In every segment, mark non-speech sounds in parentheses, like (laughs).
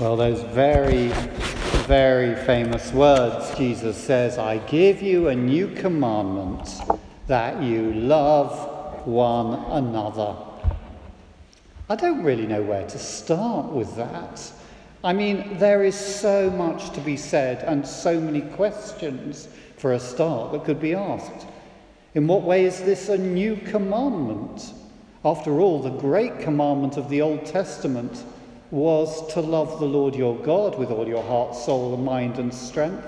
Well, those very, very famous words, Jesus says, I give you a new commandment that you love one another. I don't really know where to start with that. I mean, there is so much to be said and so many questions for a start that could be asked. In what way is this a new commandment? After all, the great commandment of the Old Testament was to love the Lord your God with all your heart, soul, mind, and strength,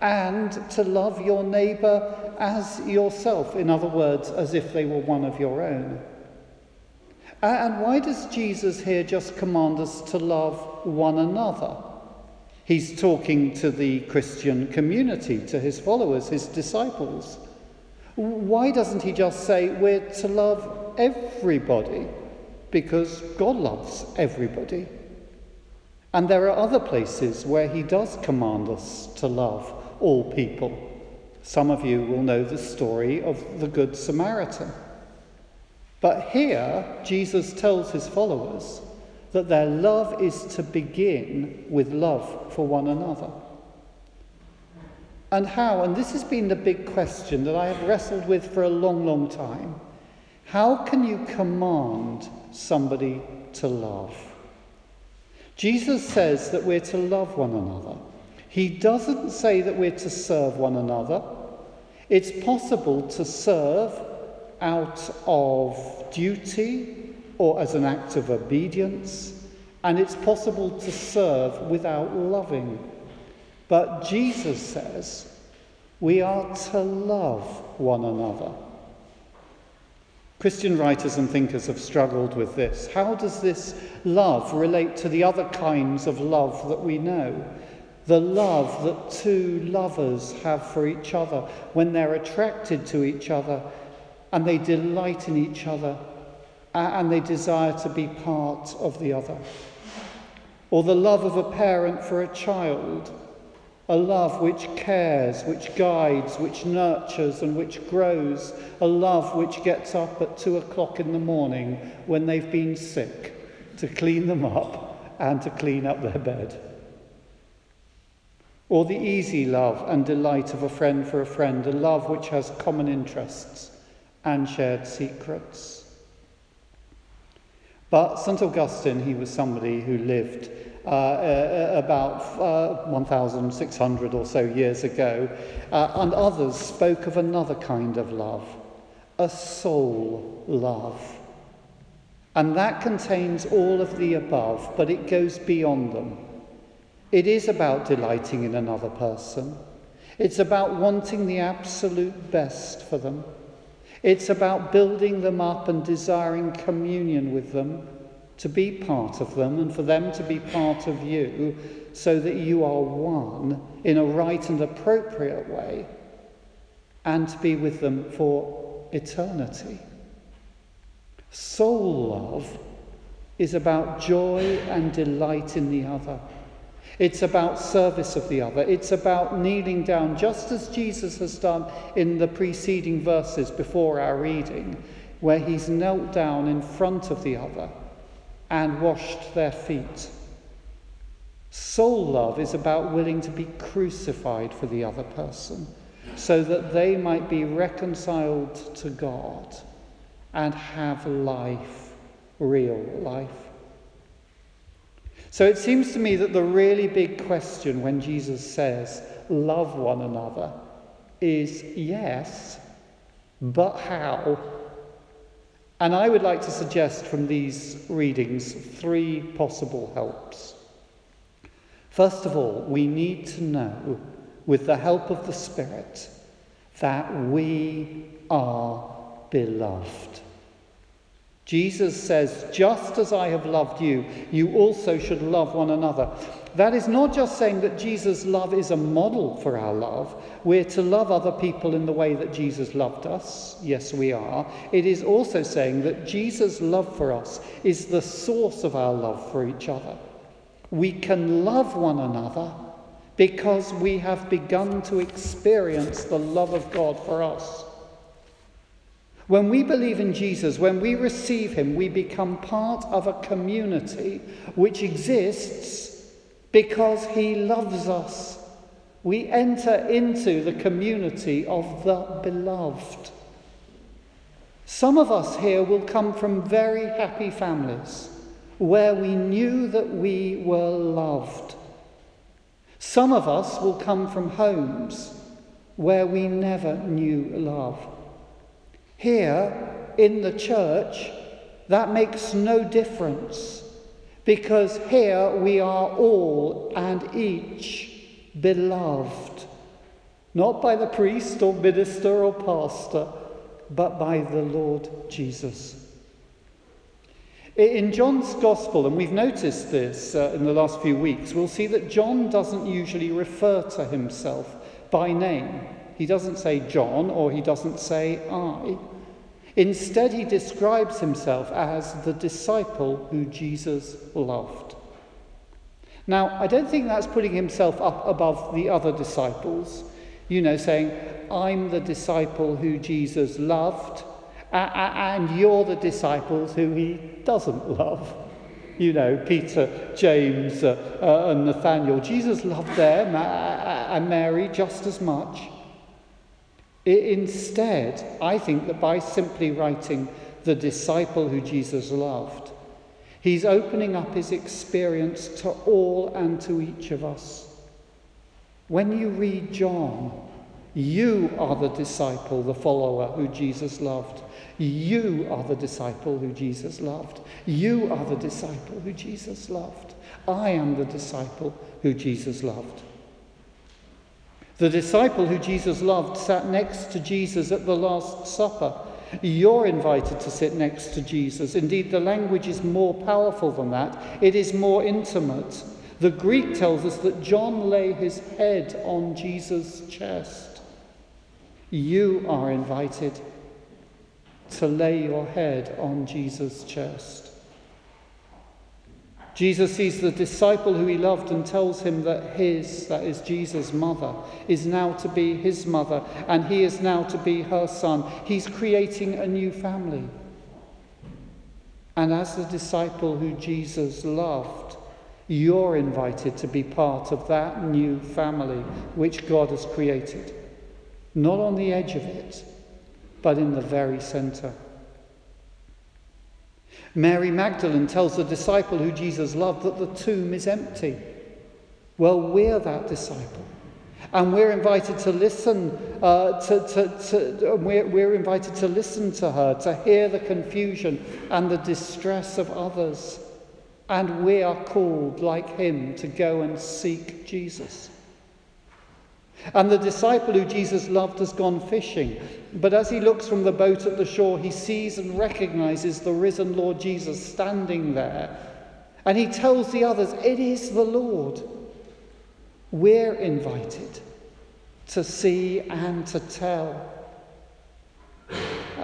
and to love your neighbour as yourself, in other words, as if they were one of your own. And why does Jesus here just command us to love one another? He's talking to the Christian community, to his followers, his disciples. Why doesn't he just say we're to love everybody? Because God loves everybody. And there are other places where he does command us to love all people. Some of you will know the story of the Good Samaritan. But here, Jesus tells his followers that their love is to begin with love for one another. And how, and this has been the big question that I have wrestled with for a long, long time how can you command somebody to love? Jesus says that we're to love one another. He doesn't say that we're to serve one another. It's possible to serve out of duty or as an act of obedience, and it's possible to serve without loving. But Jesus says we are to love one another. Christian writers and thinkers have struggled with this. How does this love relate to the other kinds of love that we know? The love that two lovers have for each other when they're attracted to each other and they delight in each other and they desire to be part of the other. Or the love of a parent for a child a love which cares, which guides, which nurtures, and which grows. A love which gets up at two o'clock in the morning when they've been sick to clean them up and to clean up their bed. Or the easy love and delight of a friend for a friend, a love which has common interests and shared secrets. But St. Augustine, he was somebody who lived uh, uh, about uh, 1,600 or so years ago, uh, and others spoke of another kind of love, a soul love. And that contains all of the above, but it goes beyond them. It is about delighting in another person. It's about wanting the absolute best for them. It's about building them up and desiring communion with them to be part of them and for them to be part of you so that you are one in a right and appropriate way and to be with them for eternity. Soul love is about joy and delight in the other. It's about service of the other. It's about kneeling down, just as Jesus has done in the preceding verses before our reading, where he's knelt down in front of the other and washed their feet. Soul love is about willing to be crucified for the other person so that they might be reconciled to God and have life, real life. So it seems to me that the really big question when Jesus says, love one another, is yes, but how? And I would like to suggest from these readings three possible helps. First of all, we need to know, with the help of the Spirit, that we are beloved. Jesus says, Just as I have loved you, you also should love one another. That is not just saying that Jesus' love is a model for our love. We're to love other people in the way that Jesus loved us. Yes, we are. It is also saying that Jesus' love for us is the source of our love for each other. We can love one another because we have begun to experience the love of God for us. When we believe in Jesus, when we receive him, we become part of a community which exists because he loves us. We enter into the community of the beloved. Some of us here will come from very happy families where we knew that we were loved. Some of us will come from homes where we never knew love. Here in the church, that makes no difference because here we are all and each beloved, not by the priest or minister or pastor, but by the Lord Jesus. In John's Gospel, and we've noticed this uh, in the last few weeks, we'll see that John doesn't usually refer to himself by name. He doesn't say John or he doesn't say I. Instead, he describes himself as the disciple who Jesus loved. Now, I don't think that's putting himself up above the other disciples, you know, saying, I'm the disciple who Jesus loved, and you're the disciples who he doesn't love. You know, Peter, James, uh, uh, and Nathaniel. Jesus loved them and Mary just as much. Instead, I think that by simply writing the disciple who Jesus loved, he's opening up his experience to all and to each of us. When you read John, you are the disciple, the follower who Jesus loved. You are the disciple who Jesus loved. You are the disciple who Jesus loved. I am the disciple who Jesus loved. The disciple who Jesus loved sat next to Jesus at the Last Supper. You're invited to sit next to Jesus. Indeed, the language is more powerful than that, it is more intimate. The Greek tells us that John lay his head on Jesus' chest. You are invited to lay your head on Jesus' chest. Jesus sees the disciple who he loved and tells him that his, that is Jesus' mother, is now to be his mother and he is now to be her son. He's creating a new family. And as the disciple who Jesus loved, you're invited to be part of that new family which God has created. Not on the edge of it, but in the very center. Mary Magdalene tells the disciple who Jesus loved that the tomb is empty. Well, we're that disciple. And we're invited to listen, uh, to, to, to, we're, we're invited to listen to her, to hear the confusion and the distress of others. And we are called, like him, to go and seek Jesus. And the disciple who Jesus loved has gone fishing. But as he looks from the boat at the shore, he sees and recognizes the risen Lord Jesus standing there. And he tells the others, It is the Lord. We're invited to see and to tell.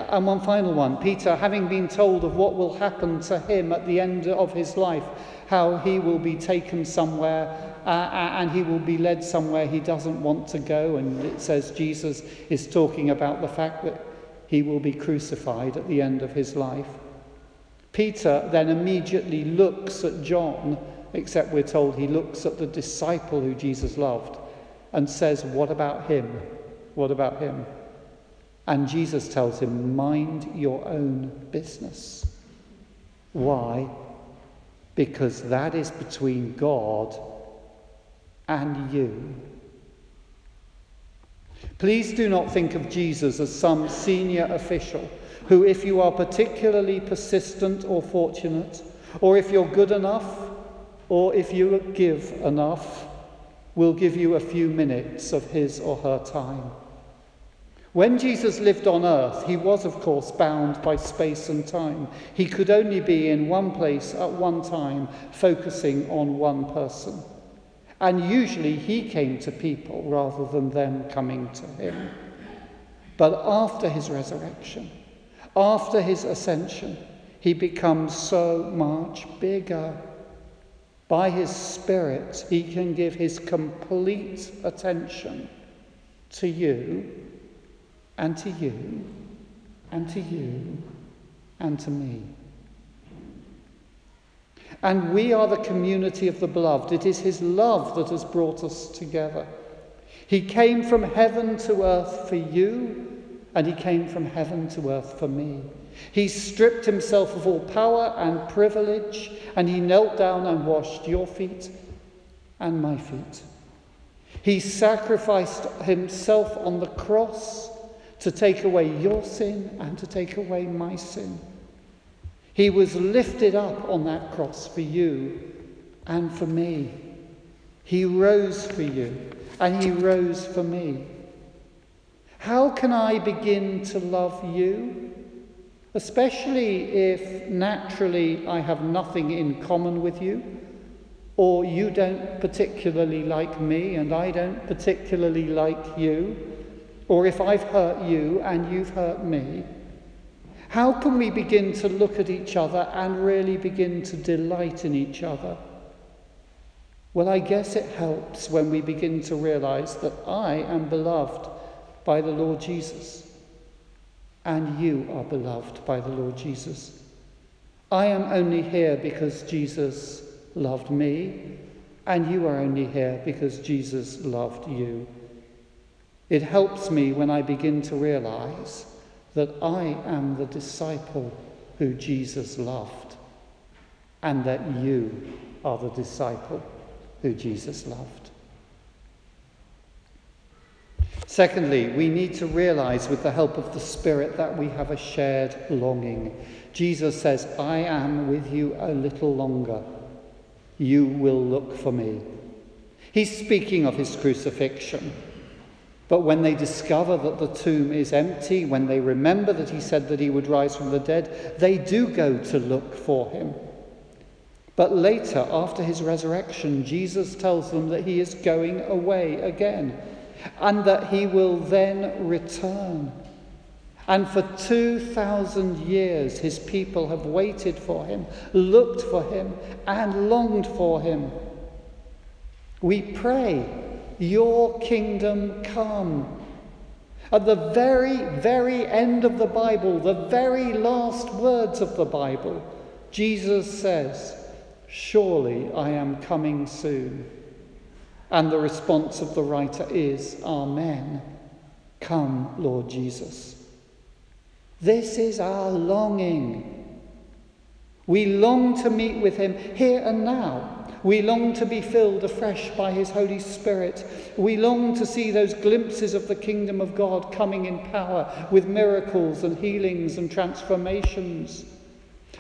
And one final one Peter, having been told of what will happen to him at the end of his life, how he will be taken somewhere uh, and he will be led somewhere he doesn't want to go. And it says Jesus is talking about the fact that he will be crucified at the end of his life. Peter then immediately looks at John, except we're told he looks at the disciple who Jesus loved and says, What about him? What about him? And Jesus tells him, Mind your own business. Why? Because that is between God and you. Please do not think of Jesus as some senior official who, if you are particularly persistent or fortunate, or if you're good enough, or if you give enough, will give you a few minutes of his or her time. When Jesus lived on earth, he was, of course, bound by space and time. He could only be in one place at one time, focusing on one person. And usually he came to people rather than them coming to him. But after his resurrection, after his ascension, he becomes so much bigger. By his Spirit, he can give his complete attention to you, and to you, and to you, and to me. And we are the community of the beloved. It is his love that has brought us together. He came from heaven to earth for you, and he came from heaven to earth for me. He stripped himself of all power and privilege, and he knelt down and washed your feet and my feet. He sacrificed himself on the cross to take away your sin and to take away my sin. He was lifted up on that cross for you and for me. He rose for you and he rose for me. How can I begin to love you? Especially if naturally I have nothing in common with you, or you don't particularly like me and I don't particularly like you, or if I've hurt you and you've hurt me. How can we begin to look at each other and really begin to delight in each other? Well, I guess it helps when we begin to realize that I am beloved by the Lord Jesus, and you are beloved by the Lord Jesus. I am only here because Jesus loved me, and you are only here because Jesus loved you. It helps me when I begin to realize that I am the disciple who Jesus loved, and that you are the disciple who Jesus loved. Secondly, we need to realize with the help of the Spirit that we have a shared longing. Jesus says, I am with you a little longer. You will look for me. He's speaking of his crucifixion. But when they discover that the tomb is empty, when they remember that he said that he would rise from the dead, they do go to look for him. But later, after his resurrection, Jesus tells them that he is going away again and that he will then return. And for 2,000 years, his people have waited for him, looked for him, and longed for him. We pray, Your kingdom come. At the very, very end of the Bible, the very last words of the Bible, Jesus says, Surely I am coming soon. And the response of the writer is, Amen. Come, Lord Jesus. This is our longing. We long to meet with him here and now. We long to be filled afresh by his Holy Spirit. We long to see those glimpses of the kingdom of God coming in power with miracles and healings and transformations.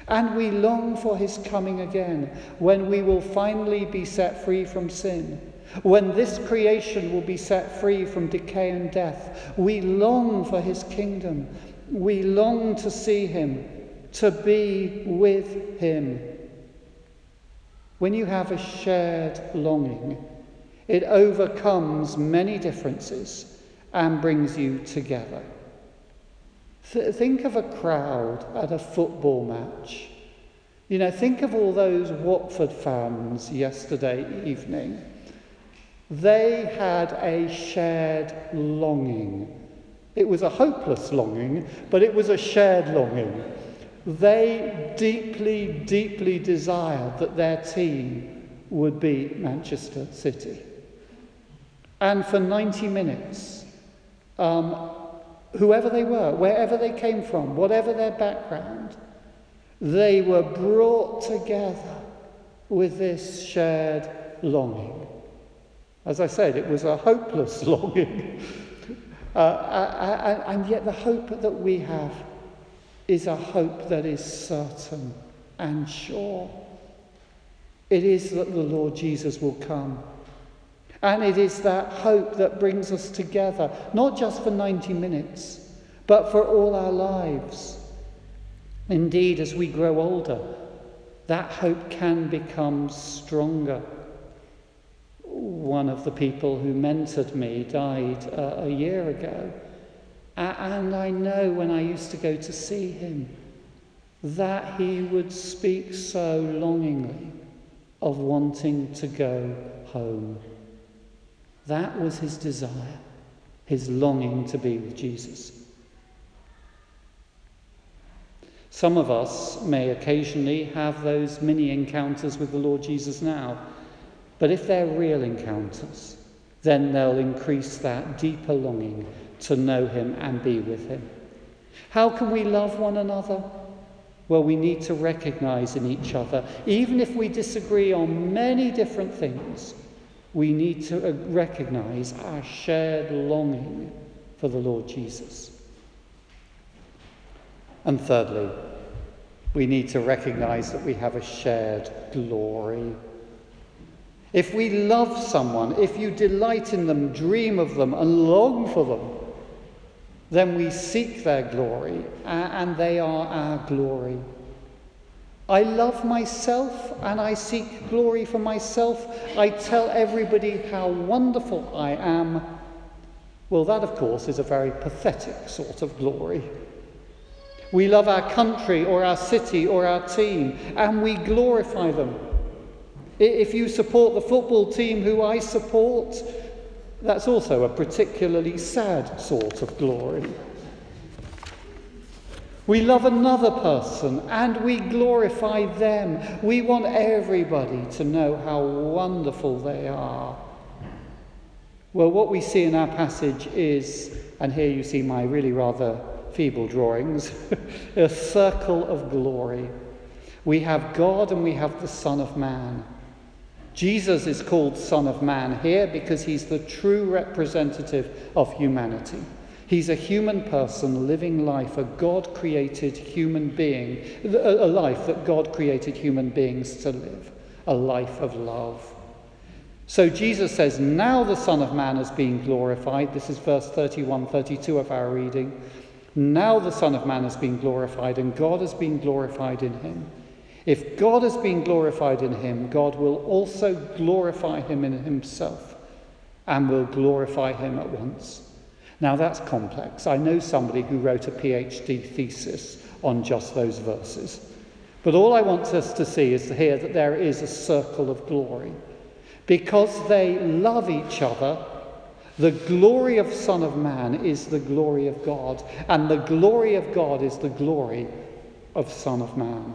And we long for his coming again when we will finally be set free from sin when this creation will be set free from decay and death, we long for his kingdom. We long to see him, to be with him. When you have a shared longing, it overcomes many differences and brings you together. Th- think of a crowd at a football match. You know, think of all those Watford fans yesterday evening they had a shared longing. It was a hopeless longing, but it was a shared longing. They deeply, deeply desired that their team would be Manchester City. And for 90 minutes, um, whoever they were, wherever they came from, whatever their background, they were brought together with this shared longing. As I said, it was a hopeless (laughs) longing. uh, and yet, the hope that we have is a hope that is certain and sure. It is that the Lord Jesus will come. And it is that hope that brings us together, not just for 90 minutes, but for all our lives. Indeed, as we grow older, that hope can become stronger one of the people who mentored me died uh, a year ago. And I know when I used to go to see him that he would speak so longingly of wanting to go home. That was his desire, his longing to be with Jesus. Some of us may occasionally have those mini encounters with the Lord Jesus now, but if they're real encounters, then they'll increase that deeper longing to know Him and be with Him. How can we love one another? Well, we need to recognize in each other, even if we disagree on many different things, we need to uh, recognize our shared longing for the Lord Jesus. And thirdly, we need to recognize that we have a shared glory. If we love someone, if you delight in them, dream of them, and long for them, then we seek their glory, and they are our glory. I love myself and I seek glory for myself. I tell everybody how wonderful I am. Well, that, of course, is a very pathetic sort of glory. We love our country or our city or our team and we glorify them. If you support the football team who I support, that's also a particularly sad sort of glory. We love another person and we glorify them. We want everybody to know how wonderful they are. Well, what we see in our passage is, and here you see my really rather feeble drawings, (laughs) a circle of glory. We have God and we have the Son of Man. Jesus is called Son of Man here because he's the true representative of humanity. He's a human person living life, a God created human being, a life that God created human beings to live, a life of love. So Jesus says, Now the Son of Man has been glorified. This is verse 31 32 of our reading. Now the Son of Man has been glorified, and God has been glorified in him. If God has been glorified in him, God will also glorify him in himself and will glorify him at once. Now that's complex. I know somebody who wrote a PhD thesis on just those verses. But all I want us to see is hear that there is a circle of glory. Because they love each other, the glory of Son of Man is the glory of God, and the glory of God is the glory of Son of Man.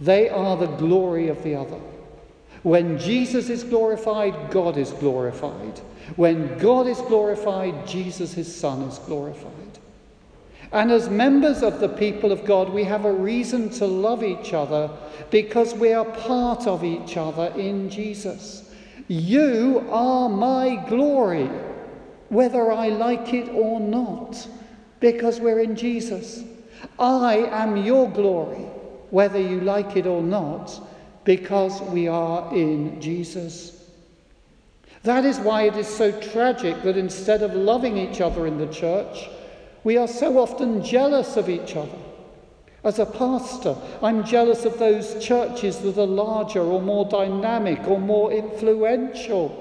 They are the glory of the other. When Jesus is glorified, God is glorified. When God is glorified, Jesus, his Son, is glorified. And as members of the people of God, we have a reason to love each other because we are part of each other in Jesus. You are my glory, whether I like it or not, because we're in Jesus. I am your glory, whether you like it or not, because we are in Jesus. That is why it is so tragic that instead of loving each other in the church, we are so often jealous of each other. As a pastor, I'm jealous of those churches that are larger or more dynamic or more influential.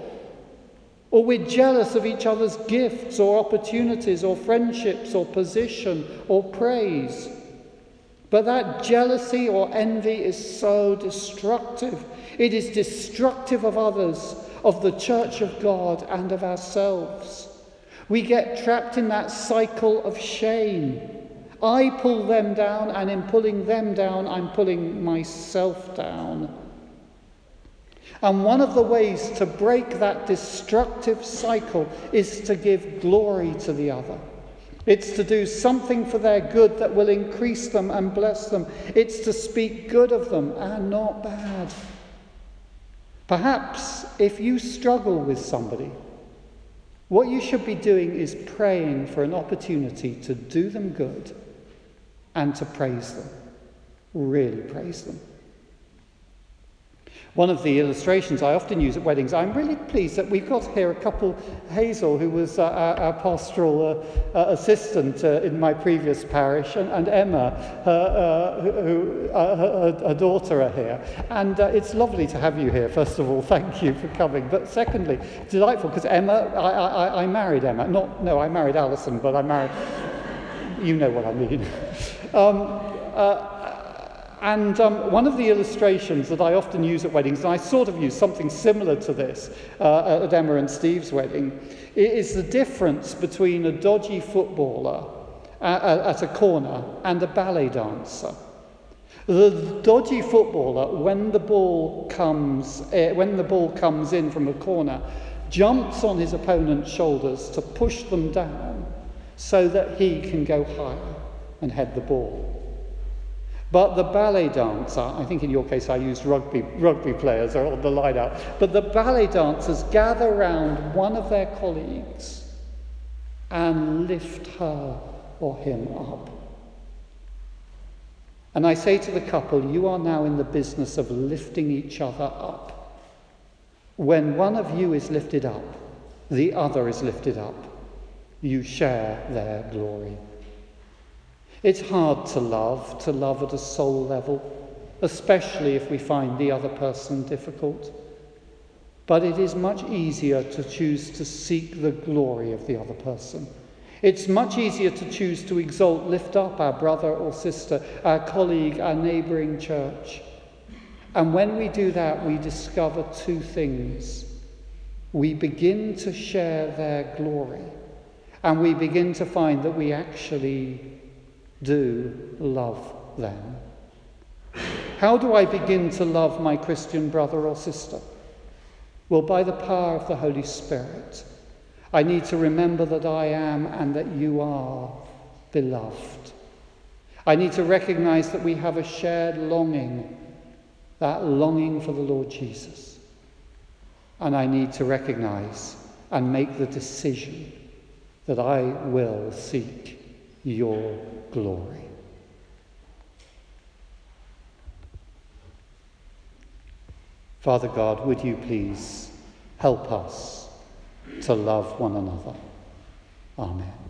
Or we're jealous of each other's gifts or opportunities or friendships or position or praise. But that jealousy or envy is so destructive. It is destructive of others of the church of God and of ourselves. We get trapped in that cycle of shame. I pull them down, and in pulling them down, I'm pulling myself down. And one of the ways to break that destructive cycle is to give glory to the other. It's to do something for their good that will increase them and bless them. It's to speak good of them and not bad. Perhaps if you struggle with somebody, what you should be doing is praying for an opportunity to do them good and to praise them. Really praise them. One of the illustrations I often use at weddings, I'm really pleased that we've got here a couple, Hazel, who was uh, our, our, pastoral uh, uh, assistant uh, in my previous parish, and, and Emma, uh, who, uh, her, her, daughter, are here. And it's lovely to have you here, first of all. (laughs) Thank you for coming. But secondly, delightful, because Emma, I, I, I married Emma. Not, no, I married Alison, but I married, (laughs) you know what I mean. (laughs) Um, and um, one of the illustrations that I often use at weddings, and I sort of use something similar to this uh, at Emma and Steve's wedding, is the difference between a dodgy footballer at a corner and a ballet dancer. The dodgy footballer, when the ball comes, uh, when the ball comes in from a corner, jumps on his opponent's shoulders to push them down so that he can go higher and head the ball. But the ballet dancer, I think in your case I used rugby, rugby players are on the line out, but the ballet dancers gather round one of their colleagues and lift her or him up. And I say to the couple, you are now in the business of lifting each other up. When one of you is lifted up, the other is lifted up. You share their glory. It's hard to love, to love at a soul level, especially if we find the other person difficult. But it is much easier to choose to seek the glory of the other person. It's much easier to choose to exalt, lift up our brother or sister, our colleague, our neighbouring church. And when we do that, we discover two things. We begin to share their glory, and we begin to find that we actually do love them. How do I begin to love my Christian brother or sister? Well, by the power of the Holy Spirit. I need to remember that I am and that you are beloved. I need to recognize that we have a shared longing, that longing for the Lord Jesus. And I need to recognize and make the decision that I will seek your glory. Father God, would you please help us to love one another? Amen.